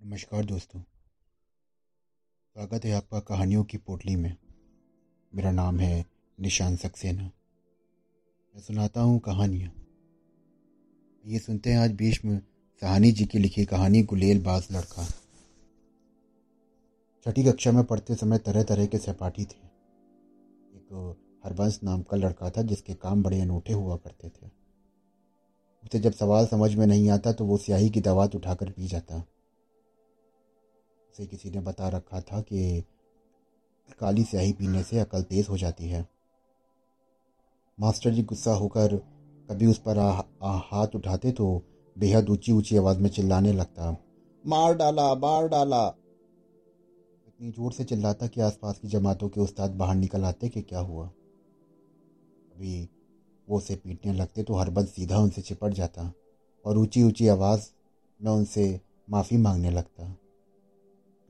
नमस्कार दोस्तों। स्वागत है आपका कहानियों की पोटली में। मेरा नाम है निशान सक्सेना। मैं सुनाता हूँ कहानियाँ। ये सुनते हैं आज भीष्म सहानी जी की लिखी कहानी गुलेल बाज लड़का। छठी कक्षा में पढ़ते समय तरह तरह के सहपाठी थे। एक हरबंश नाम का लड़का था जिसके काम बड़े अनूठे हुआ करते थे। उसे जब सवाल समझ में नहीं आता तो वो स्याही की दवात उठाकर पी जाता। उसे किसी ने बता रखा था कि काली स्याही पीने से अकल तेज हो जाती है। मास्टर जी गुस्सा होकर कभी उस पर आ, आ, हाथ उठाते तो बेहद ऊँची ऊँची आवाज़ में चिल्लाने लगता मार डाला मार डाला। इतनी ज़ोर से चिल्लाता कि आसपास की जमातों के उस्ताद बाहर निकल आते कि क्या हुआ। अभी वो उसे पीटने लगते तो हरबत सीधा उनसे चिपट जाता और ऊँची ऊँची आवाज़ में उनसे माफ़ी मांगने लगता।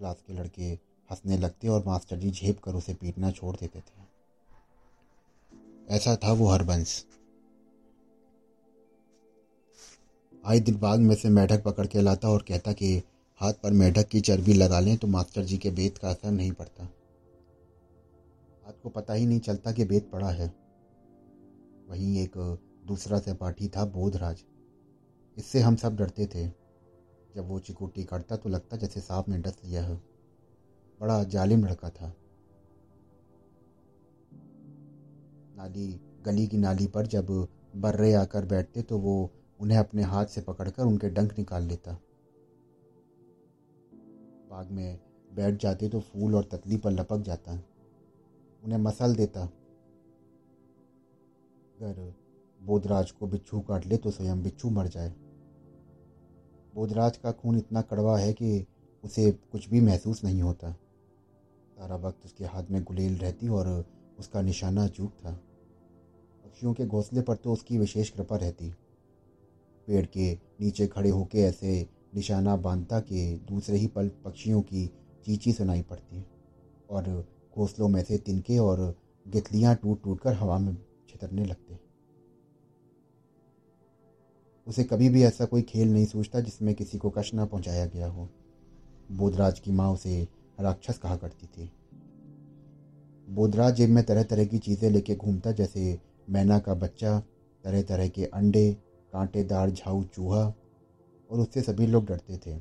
क्लास के लड़के हंसने लगते और मास्टर जी झेप कर उसे पीटना छोड़ देते थे। ऐसा था वो हरबंस। आए दिन बाद में से मेढक पकड़ के लाता और कहता कि हाथ पर मेढक की चर्बी लगा लें तो मास्टर जी के बेत का असर नहीं पड़ता। हाथ को पता ही नहीं चलता कि बेत पड़ा है। वहीं एक दूसरा सहपाठी था बोधराज। इससे हम सब डरते थे। जब वो चिकुटी काटता तो लगता जैसे सांप ने डस लिया हो। बड़ा जालिम लड़का था। नाली, गली की नाली पर जब बर्रे आकर बैठते तो वो उन्हें अपने हाथ से पकड़कर उनके डंक निकाल लेता। बाग में बैठ जाते तो फूल और ततली पर लपक जाता। उन्हें मसल देता। अगर बोधराज को बिच्छू काट ले तो स्वयं बिच्छू मर जाए। बोधराज का खून इतना कड़वा है कि उसे कुछ भी महसूस नहीं होता। सारा वक्त उसके हाथ में गुलेल रहती और उसका निशाना चूक था। पक्षियों के घोंसले पर तो उसकी विशेष कृपा रहती। पेड़ के नीचे खड़े होके ऐसे निशाना बांधता कि दूसरे ही पल पक्षियों की चीची सुनाई पड़ती और घोंसलों में से तिनके और गितलियाँ टूट टूट कर हवा में छितरने लगते। उसे कभी भी ऐसा कोई खेल नहीं सोचता जिसमें किसी को कष्ट न पहुँचाया गया हो। बोधराज की माँ उसे राक्षस कहा करती थी। बोधराज जेब में तरह तरह की चीज़ें लेके घूमता, जैसे मैना का बच्चा तरह तरह के अंडे, कांटेदार झाऊ चूहा, और उससे सभी लोग डरते थे।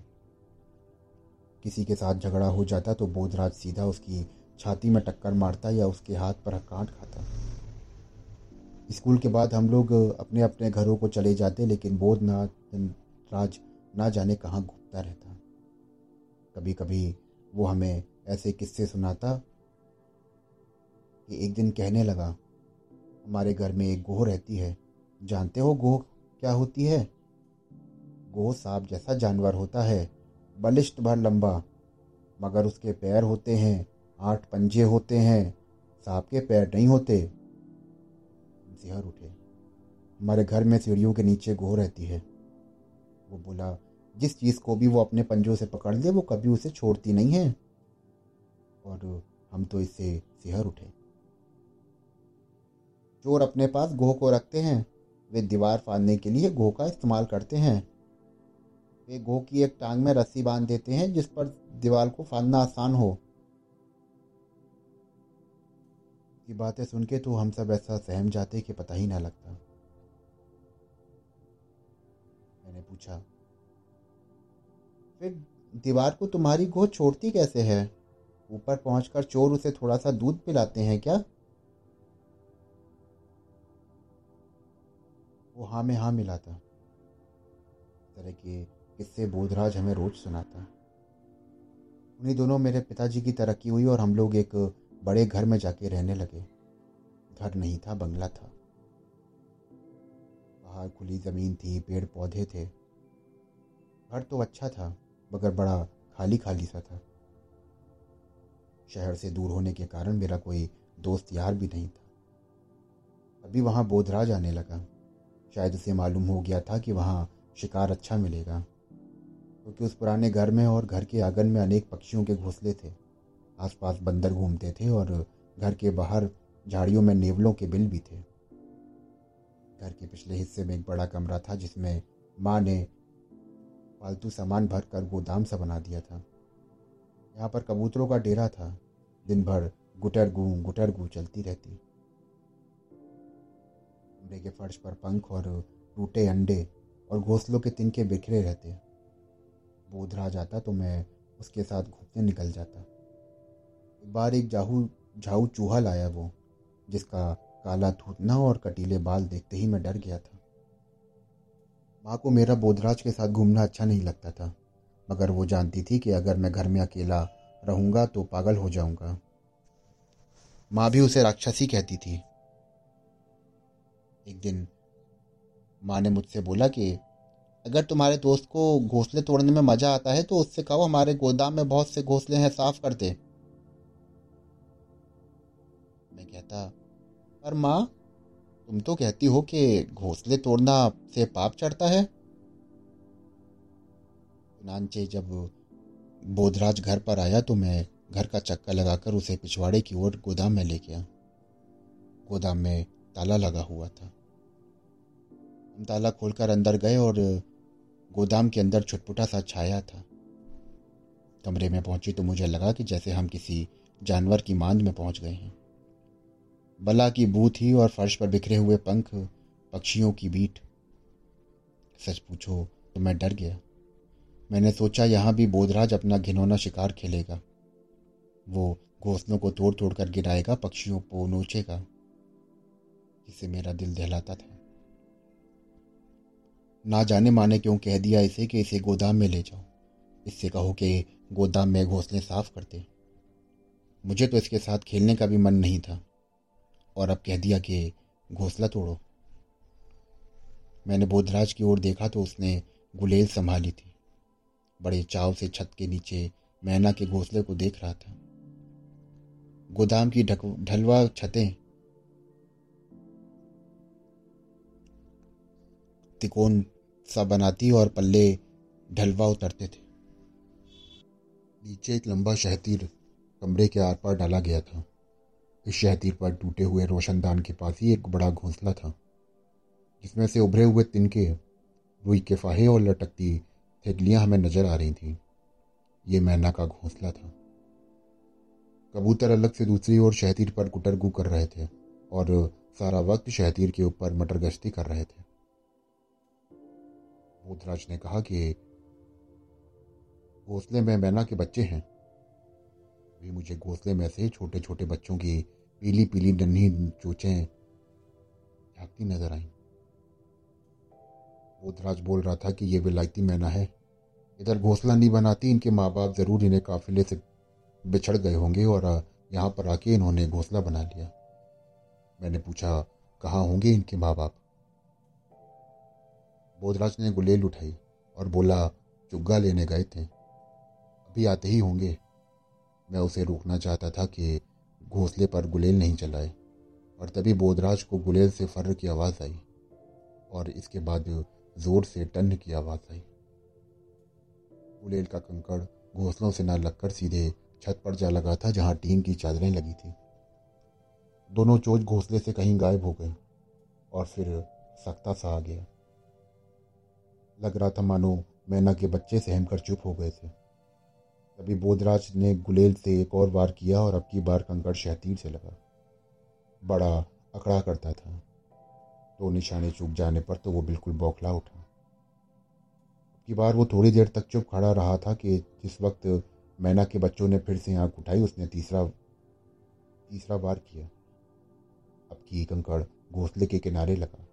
किसी के साथ झगड़ा हो जाता तो बोधराज सीधा उसकी छाती में टक्कर मारता या उसके हाथ पर काट खाता। स्कूल के बाद हम लोग अपने अपने घरों को चले जाते, लेकिन बोधनाथ राज ना जाने कहाँ घूमता रहता। कभी कभी वो हमें ऐसे किस्से सुनाता कि एक दिन कहने लगा, हमारे घर में एक गोह रहती है। जानते हो गोह क्या होती है? गोह सांप जैसा जानवर होता है, बलिष्ठ भर लंबा, मगर उसके पैर होते हैं, आठ पंजे होते हैं, सांप के पैर नहीं होते। सिहर उठे। हमारे घर में सीढ़ियों के नीचे गोह रहती है। वो बोला, जिस चीज़ को भी वो अपने पंजों से पकड़ ले, वो कभी उसे छोड़ती नहीं है। और हम तो इससे सिहर उठे। चोर अपने पास गोह को रखते हैं। वे दीवार फाड़ने के लिए गोह का इस्तेमाल करते हैं। वे गोह की एक टांग में रस्सी बाँध देते हैं, जिस पर दीवार को फाड़ना आसान हो। की बातें सुन के तो हम सब ऐसा सहम जाते कि पता ही ना लगता। मैंने पूछा, फिर दीवार को तुम्हारी गोद छोड़ती कैसे है? ऊपर पहुंचकर चोर उसे थोड़ा सा दूध पिलाते हैं क्या? वो हाँ में हाँ मिलाता। तरह के किस्से बोधराज हमें रोज सुनाता। उन्हीं दोनों मेरे पिताजी की तरक्की हुई और हम लोग एक बड़े घर में जाके रहने लगे। घर नहीं था, बंगला था। बाहर खुली ज़मीन थी पेड़ पौधे थे। घर तो अच्छा था, मगर बड़ा खाली खाली सा था। शहर से दूर होने के कारण मेरा कोई दोस्त यार भी नहीं था। अभी वहाँ बोधराज आने लगा। शायद उसे मालूम हो गया था कि वहाँ शिकार अच्छा मिलेगा, क्योंकि उस पुराने घर में और घर के आँगन में अनेक पक्षियों के घोंसले थे। आसपास बंदर घूमते थे और घर के बाहर झाड़ियों में नेवलों के बिल भी थे। घर के पिछले हिस्से में एक बड़ा कमरा था जिसमें माँ ने पालतू सामान भर कर गोदाम सा बना दिया था। यहाँ पर कबूतरों का डेरा था। दिन भर गुटर गू गुटर गू चलती रहती। कमरे के फर्श पर पंख और टूटे अंडे और घोंसलों के तिनके बिखरे रहते। बोधरा जाता तो मैं उसके साथ घूमने निकल जाता। बार एक जाहू झाऊ चूहा लाया वो, जिसका काला थूतना और कटीले बाल देखते ही मैं डर गया था। माँ को मेरा बोधराज के साथ घूमना अच्छा नहीं लगता था, मगर वो जानती थी कि अगर मैं घर में अकेला रहूँगा तो पागल हो जाऊँगा। माँ भी उसे राक्षसी कहती थी। एक दिन माँ ने मुझसे बोला कि, अगर तुम्हारे दोस्त को घोंसले तोड़ने में मज़ा आता है तो उससे कहो, हमारे गोदाम में बहुत से घोंसले हैं, साफ़ कर दे। मैं कहता, पर माँ, तुम तो कहती हो कि घोंसले तोड़ना से पाप चढ़ता है? नानचे जब बोधराज घर पर आया तो मैं घर का चक्कर लगाकर उसे पिछवाड़े की ओर गोदाम में ले गया गोदाम में ताला लगा हुआ था। हम ताला खोलकर अंदर गए और गोदाम के अंदर छुटपुटा सा छाया था। कमरे में पहुँची तो मुझे लगा कि जैसे हम किसी जानवर की मांद में पहुँच गए हैं। बला की बू थी और फर्श पर बिखरे हुए पंख, पक्षियों की बीट। सच पूछो तो मैं डर गया। मैंने सोचा, यहाँ भी बोधराज अपना घिनौना शिकार खेलेगा। वो घोंसलों को तोड़ तोड़ कर गिराएगा, पक्षियों को नोचेगा। जिससे मेरा दिल दहलाता था। ना जाने माने क्यों कह दिया इसे कि इसे गोदाम में ले जाओ। इससे कहो कि गोदाम में घोंसले साफ़ करते। मुझे तो इसके साथ खेलने का भी मन नहीं था। और अब कह दिया कि घोंसला तोड़ो। मैंने बोधराज की ओर देखा तो उसने गुलेल संभाली थी। बड़े चाव से छत के नीचे मैना के घोंसले को देख रहा था। गोदाम की ढलवा छतें। तिकोन सा बनाती और पल्ले ढलवा उतरते थे। नीचे एक लंबा शहतीर कमरे के आर पार डाला गया था। इस शहतीर पर टूटे हुए रोशनदान के पास ही एक बड़ा घोंसला था, जिसमें से उभरे हुए तिनके, रुई के फाहे और लटकती थितलियाँ हमें नज़र आ रही थीं। ये मैना का घोंसला था। कबूतर अलग से दूसरी ओर शहतीर पर कुटरगू कर रहे थे और सारा वक्त शहतीर के ऊपर मटर गश्ती कर रहे थे। बोधराज ने कहा कि घोंसले में मैना के बच्चे हैं। भी मुझे घोंसले में से छोटे छोटे बच्चों की पीली पीली नन्ही चोचें झाँकती नज़र आईं। बोधराज बोल रहा था कि ये विलायती मैना है। इधर घोंसला नहीं बनाती, इनके माँ बाप ज़रूर इन्हें काफिले से बिछड़ गए होंगे और यहाँ पर आके इन्होंने घोंसला बना लिया। मैंने पूछा, कहाँ होंगे इनके माँ बाप बोधराज ने गुलेल उठाई और बोला, चुग्गा लेने गए थे। अभी आते ही होंगे। मैं उसे रोकना चाहता था कि घोंसले पर गुलेल नहीं चलाए, और तभी बोधराज को गुलेल से फर्र की आवाज़ आई, और इसके बाद ज़ोर से टन की आवाज़ आई। गुलेल का कंकड़ घोंसलों से न लगकर सीधे छत पर जा लगा था, जहाँ टीन की चादरें लगी थी। दोनों चोच घोंसले से कहीं गायब हो गए, और फिर सख्ता सा आ गया। लग रहा था मानो मैना के बच्चे सहम कर चुप हो गए थे। तभी बोधराज ने गुलेल से एक और बार किया और अब की बार कंकड़ शहतीर से लगा। बड़ा अकड़ा करता था। तो निशाने चूक जाने पर तो वो बिल्कुल बौखला उठा। अब की बार वो थोड़ी देर तक चुप खड़ा रहा था कि जिस वक्त मैना के बच्चों ने फिर से आँख उठाई, उसने तीसरा तीसरा बार किया। अब की कंकड़ घोंसले के किनारे लगा।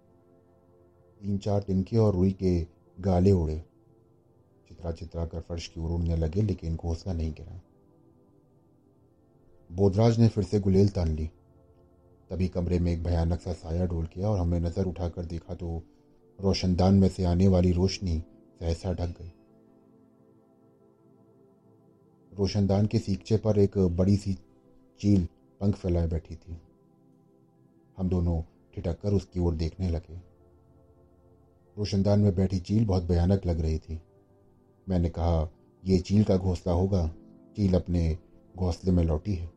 तीन चार दिन के और रुई के गाले उड़े। चित्रा चित्रा कर फर्श की ओर उड़ने लगे, लेकिन घोंसला नहीं गिरा। बोधराज ने फिर से गुलेल तान ली। तभी कमरे में एक भयानक सा साया डोल किया और हमने नज़र उठाकर देखा तो रोशनदान में से आने वाली रोशनी सहसा ढक गई। रोशनदान के सीखचे पर एक बड़ी सी चील पंख फैलाए बैठी थी। हम दोनों ठिठक कर उसकी ओर देखने लगे। रोशनदान में बैठी चील बहुत भयानक लग रही थी। मैंने कहा यह चील का घोंसला होगा। चील अपने घोंसले में लौटी है।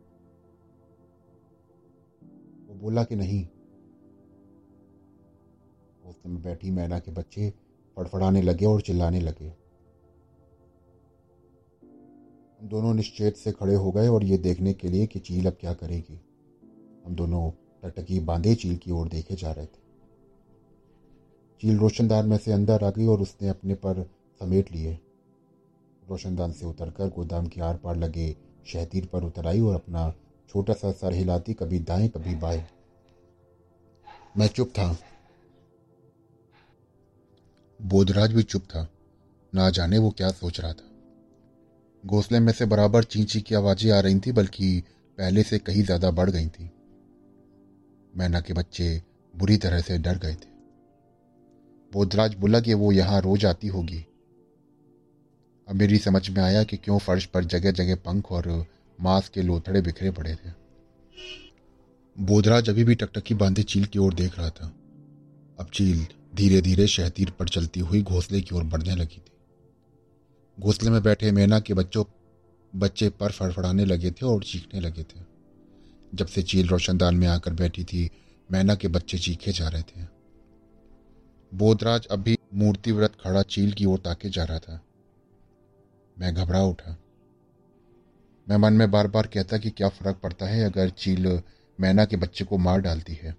वो बोला कि नहीं। घोंसले में बैठी मैना के बच्चे फड़फड़ाने लगे और चिल्लाने लगे। हम दोनों निश्चेत से खड़े हो गए और ये देखने के लिए कि चील अब क्या करेगी। हम दोनों टटकी बांधे चील की ओर देखे जा रहे थे। चील रोशनदान में से अंदर आ गई और उसने अपने पर समेट लिए। रोशनदान से उतरकर गोदाम के आर पार लगे। शहतीर पर उतर आई और अपना छोटा सा सर हिलाती, कभी दाएँ, कभी बाएँ। मैं चुप था। बोधराज भी चुप था। ना जाने वो क्या सोच रहा था। घोंसले में से बराबर चींची की आवाज़ें आ रही थी, बल्कि पहले से कहीं ज़्यादा बढ़ गई थी। मैना के बच्चे बुरी तरह से डर गए थे। बोधराज बोला कि वो यहाँ रोज आती होगी। अब मेरी समझ में आया कि क्यों फर्श पर जगह जगह पंख और मांस के लोथड़े बिखरे पड़े थे। बोधराज अभी भी टकटकी बांधे चील की ओर देख रहा था। अब चील धीरे धीरे शहतीर पर चलती हुई घोंसले की ओर बढ़ने लगी थी। घोंसले में बैठे मैना के बच्चों, बच्चे पर फड़फड़ाने लगे थे और चीखने लगे थे। जब से चील रोशनदान में आकर बैठी थी, मैना के बच्चे चीखे जा रहे थे। बोधराज अभी मूर्ति व्रत खड़ा चील की ओर ताके जा रहा था। मैं घबरा उठा। मैं मन में बार बार कहता कि क्या फ़र्क पड़ता है अगर चील मैना के बच्चे को मार डालती है,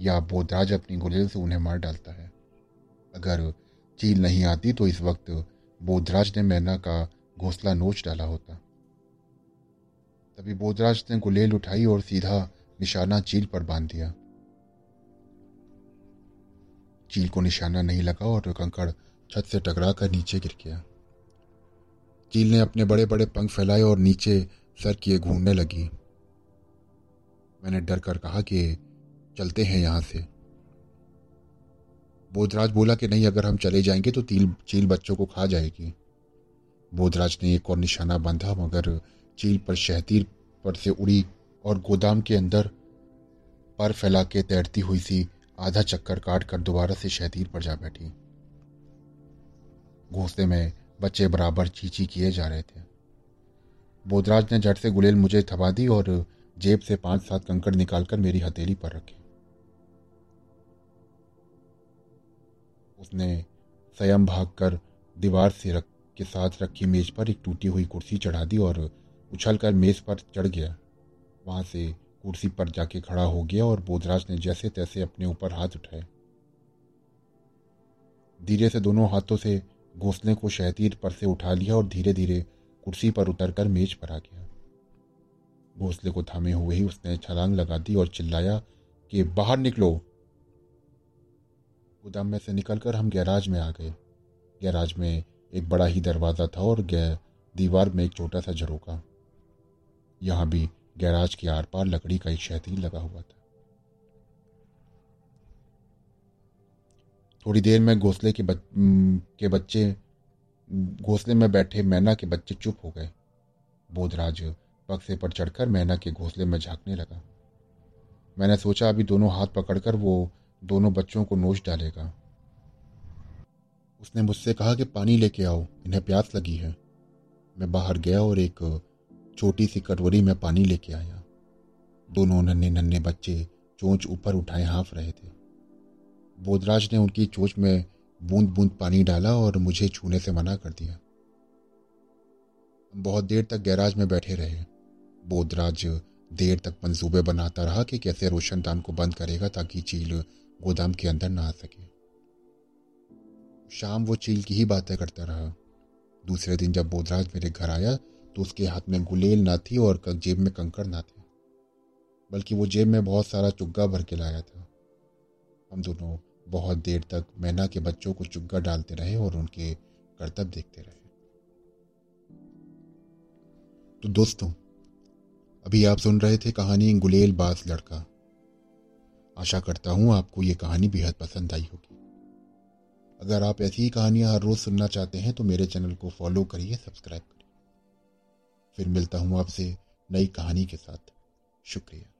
या बोधराज अपनी गुलेल से उन्हें मार डालता है। अगर चील नहीं आती तो इस वक्त बोधराज ने मैना का घोंसला नोच डाला होता। तभी बोधराज ने गुलेल उठाई और सीधा निशाना चील पर बाँध दिया। चील को निशाना नहीं लगा और कंकड़ छत से टकरा कर नीचे गिर गया। चील ने अपने बड़े बड़े पंख फैलाए और नीचे सर किए घूमने लगी। मैंने डर कर कहा कि चलते हैं यहाँ से। बोधराज बोला कि नहीं, अगर हम चले जाएँगे तो तील, चील बच्चों को खा जाएगी। बोधराज ने एक और निशाना बांधा, मगर चील पर शहतीर पर से उड़ी और गोदाम के अंदर पर फैला के तैरती हुई सी आधा चक्कर काट कर दोबारा से शहतीर पर जा बैठी। घोंसले में बच्चे बराबर चीची किए जा रहे थे। बोधराज ने झट से गुलेल मुझे थपा दी और जेब से पाँच सात कंकड़ निकालकर मेरी हथेली पर रखे। उसने स्वयं भागकर दीवार से रख, के साथ रखी मेज पर एक टूटी हुई कुर्सी चढ़ा दी और उछलकर मेज पर चढ़ गया। वहाँ से कुर्सी पर जाके खड़ा हो गया और बोधराज ने जैसे तैसे अपने ऊपर हाथ उठाए। धीरे से दोनों हाथों से घोंसले को शहतीर पर से उठा लिया और धीरे धीरे कुर्सी पर उतरकर मेज पर आ गया। घोंसले को थामे हुए ही उसने छलांग लगा दी और चिल्लाया कि, बाहर निकलो! गोदाम में से निकलकर हम गैराज में आ गए। गैराज में एक बड़ा ही दरवाज़ा था और दीवार में एक छोटा सा झरोका यहाँ भी गैराज के आर पार लकड़ी का एक शहतीन लगा हुआ था। थोड़ी देर में घोंसले के बच, के बच्चे घोंसले में बैठे मैना के बच्चे चुप हो गए। बोधराज बक्से पर चढ़कर मैना के घोंसले में झांकने लगा। मैंने सोचा अभी दोनों हाथ पकड़कर वो दोनों बच्चों को नोच डालेगा। उसने मुझसे कहा कि पानी लेके आओ इन्हें प्यास लगी है। मैं बाहर गया और एक छोटी सी कटोरी में पानी लेके आया। दोनों नन्हे नन्हे बच्चे चोंच ऊपर उठाए हाँफ रहे थे। बोधराज ने उनकी चोच में बूंद बूंद पानी डाला और मुझे छूने से मना कर दिया। हम बहुत देर तक गैराज में बैठे रहे। बोधराज देर तक मंसूबे बनाता रहा कि कैसे रोशनदान को बंद करेगा ताकि चील गोदाम के अंदर ना आ सके। शाम वो चील की ही बातें करता रहा। दूसरे दिन जब बोधराज मेरे घर आया तो उसके हाथ में गुलेल ना थी और जेब में कंकड़ ना थे, बल्कि वो जेब में बहुत सारा चुग्गा भर के लाया था। हम दोनों बहुत देर तक मैना के बच्चों को चुग्गा डालते रहे और उनके करतब देखते रहे। तो दोस्तों, अभी आप सुन रहे थे कहानी गुलेल बास लड़का। आशा करता हूँ आपको ये कहानी बेहद पसंद आई होगी। अगर आप ऐसी ही कहानियाँ हर रोज सुनना चाहते हैं तो मेरे चैनल को फॉलो करिए, सब्सक्राइब करिए। फिर मिलता हूँ आपसे नई कहानी के साथ। शुक्रिया।